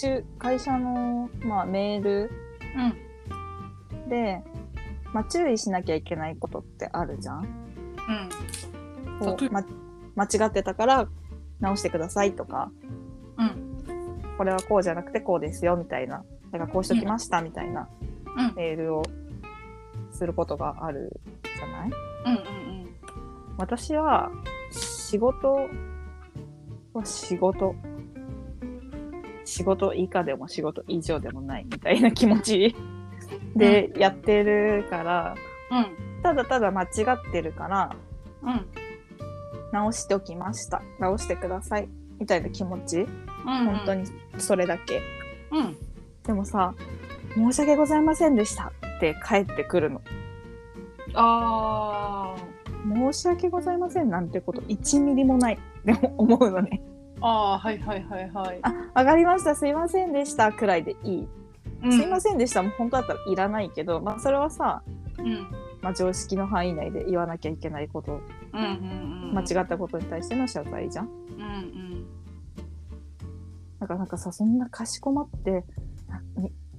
中会社の、まあ、メールうん。で、まあ、注意しなきゃいけないことってあるじゃん？うん。うま、間違ってたから直してくださいとか。うん。これはこうじゃなくてこうですよみたいな。だからこうしときましたみたいなうん。メールをすることがあるじゃない？うんうん。私は仕事は仕事仕事以下でも仕事以上でもないみたいな気持ちでやってるから、うん。ただただ間違ってるからうん。直しておきました。直してくださいみたいな気持ち。うん本当にそれだけ、うん。でもさ申し訳ございませんでしたって返ってくるの。あー。申し訳ございませんなんてこと1ミリもない。でも思うのねあーはいはいはいはい。あわかりました。すいませんでした。くらいでいい、うん。すいませんでした。もう本当だったらいらないけど、まあ、それはさ、うん。まあ、常識の範囲内で言わなきゃいけないこと。うんうんうん。間違ったことに対しての謝罪じゃん。うんうん。なんかなんかさそんなかしこまって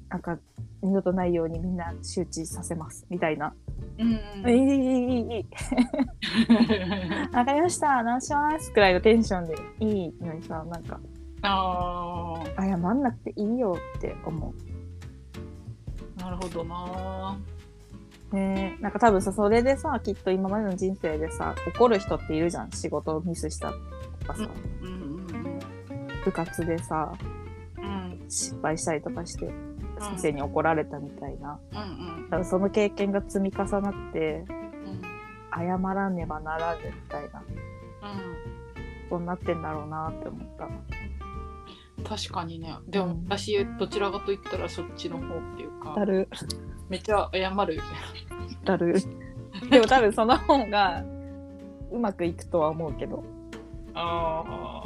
なんか二度とないようにみんな周知させますみたいな。うん、いい、いいいいいい。わかりました、直します？くらいのテンションでいいのにさ、なんか。ああ。謝んなくていいよって思う。なるほどな。ねなんか多分さ、それでさ、きっと今までの人生でさ、怒る人っているじゃん。仕事をミスしたとかさ。うんうんうん、部活でさ、うん、失敗したりとかして。先生に怒られたみたいな、うんうん。その経験が積み重なってうん。謝らねばならぬみたいなうんことになってんだろうなって思った。確かにね。でもうん。私どちらかと言ったらそっちの方っていうかだる。めっちゃ謝る。だる。でも多分その方がうまくいくとは思うけど。ああ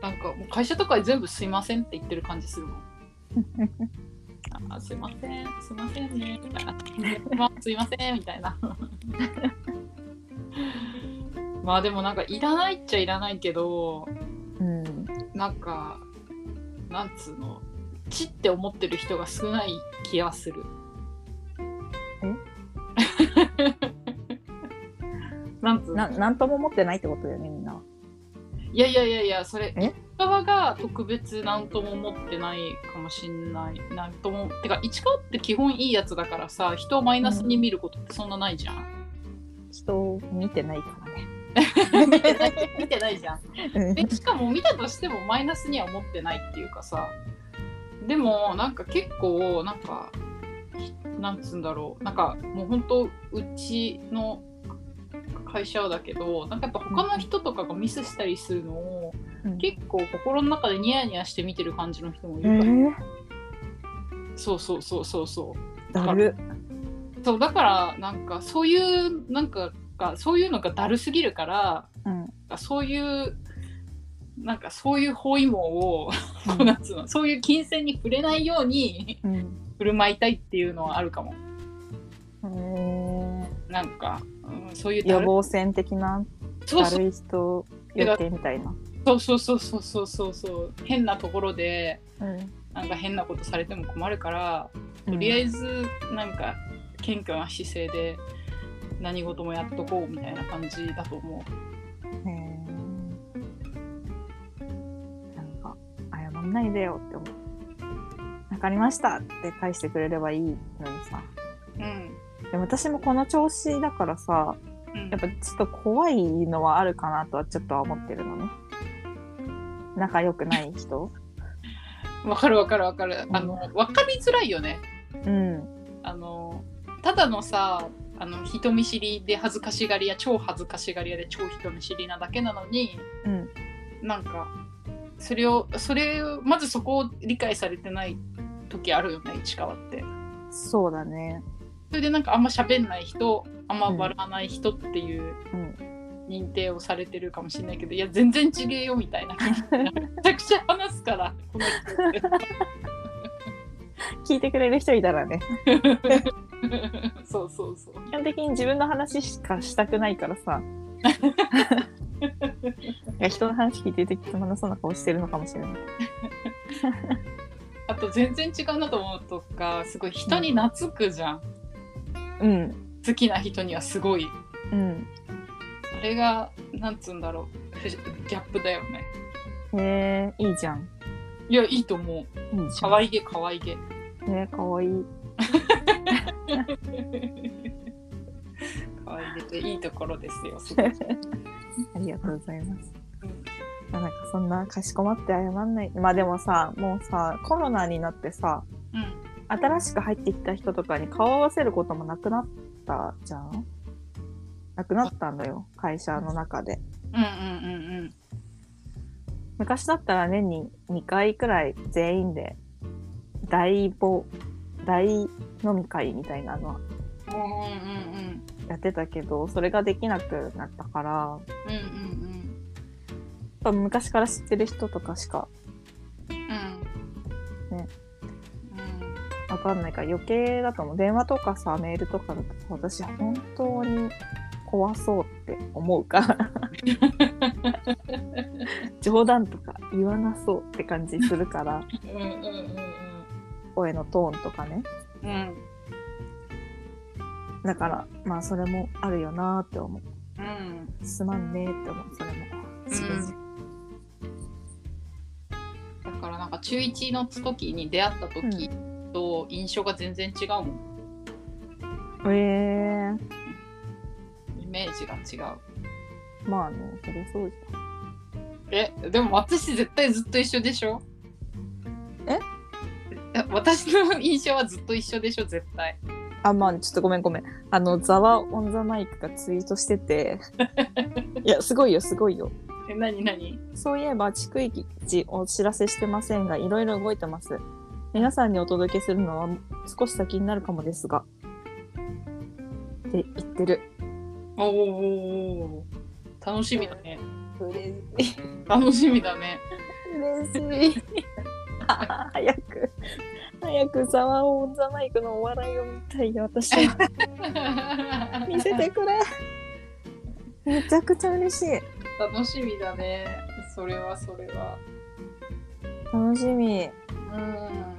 なんかもう会社とかで全部すいませんって言ってる感じするもん。あーすいませんすいませんね。みたいなまあすいませんみたいな。まあでもなんかいらないっちゃいらないけどうんなんかなんつうの？ちって思ってる人が少ない気がする。なんつうの？ななんとも思ってないってことだよねいやいやいやいやそれえ？側が特別なんとも思ってないかもしんないなんともてか市川って基本いいやつだからさ人をマイナスに見ることってそんなないじゃん、人を見てないからね。見てない見てないじゃん。うん。でしかも見たとしてもマイナスには思ってないっていうかさ。でもなんか結構なんかひなんつうんだろう。なんかもう本当うちの会社はだけどなんかやっぱ他の人とかがミスしたりするのをうん。結構心の中でニヤニヤして見てる感じの人もいえるから、ー、そうそうそうそうそう。だる。そうだからなんかそういうなんかがそういうのがだるすぎるからうん。そういうなんかそういう包囲網を、うん。そういう金銭に触れないようにうん。振る舞いたいっていうのはあるかも。えー。なんか、うん、そういう予防線的なそうそう。悪い人予定みたいな。そうそうそうそうそうそうそう。変なところでうん。なんか変なことされても困るからとりあえずなんか謙虚な姿勢で何事もやっとこうみたいな感じだと思う。へー。なんか謝んないでよって思う。わかりましたって返してくれればいいのにさ。うんでも私もこの調子だからさうん。やっぱちょっと怖いのはあるかなとはちょっとは思ってるのね。仲良くない人？わかるわかるわかる。あの分かりづらいよね。うん。あのただのさあの人見知りで恥ずかしがり屋超恥ずかしがり屋で超人見知りなだけなのにうん。なんかそれをそれをまずそこを理解されてない時あるよね市川って。そうだねそれでなんかあんま喋んない人あんま笑わない人っていううん認定をされてるかもしれないけど、いや全然違えよみたいなめちゃくちゃ話すからこの人って。聞いてくれる人いたらねそうそうそう。基本的に自分の話しかしたくないからさ 人の話聞いてるとつまんなそうな顔してるのかもしれない。あと全然違うなと思うとかすごい人に懐くじゃん、うん。好きな人にはすごいうん。あれがなんつうんだろうふギャップだよねへえいいじゃん。いやいいと思ういいじゃん。可愛げ可愛げねかわいい。可愛げでいいところですよすごい ありがとうございます。なんかそんなかしこまって謝んない。まあでもさ、もうさ、コロナになってさ、うん新しく入ってきた人とかに顔合わせることもなくなったじゃん？なくなったんだよ、会社の中で。うんうんうん昔だったら年に2回くらい全員で大ぼ大飲み会みたいなのはうんうんうんうん。やってたけど、それができなくなったから、うんうん。やっぱ昔から知ってる人とかしかうんわかんないから余計だと思う。電話とかさ、メールとかだとさ私本当に怖そうって思うから。冗談とか言わなそうって感じするから、うんうんうん声のトーンとかね。うんうんだから、まあそれもあるよなーって思う。うんすまんねーって思う、それも。うんだからなんか中1の時に出会った時と印象が全然違うもんえイメージが違うー、まあね、そりゃそうじえでも私絶対ずっと一緒でしょ？え？え私の印象はずっと一緒でしょ絶対ゃん。あ、まあちょっとごめんごめん。あの、ザワオンザマイクがツイートしてて、いや、すごいよ、すごいよ。え何何？そういえば、逐一お知らせしてませんが、いろいろ動いてます。皆さんにお届けするのは少し先になるかもですが。って言ってる。おお楽しみだね嬉しい。楽しみだね嬉しい。早く、早くザワオンザマイクのお笑いを見たいよ、私。見せてくれ。めちゃくちゃ嬉しい。楽しみだねそれはそれは楽しみ。うん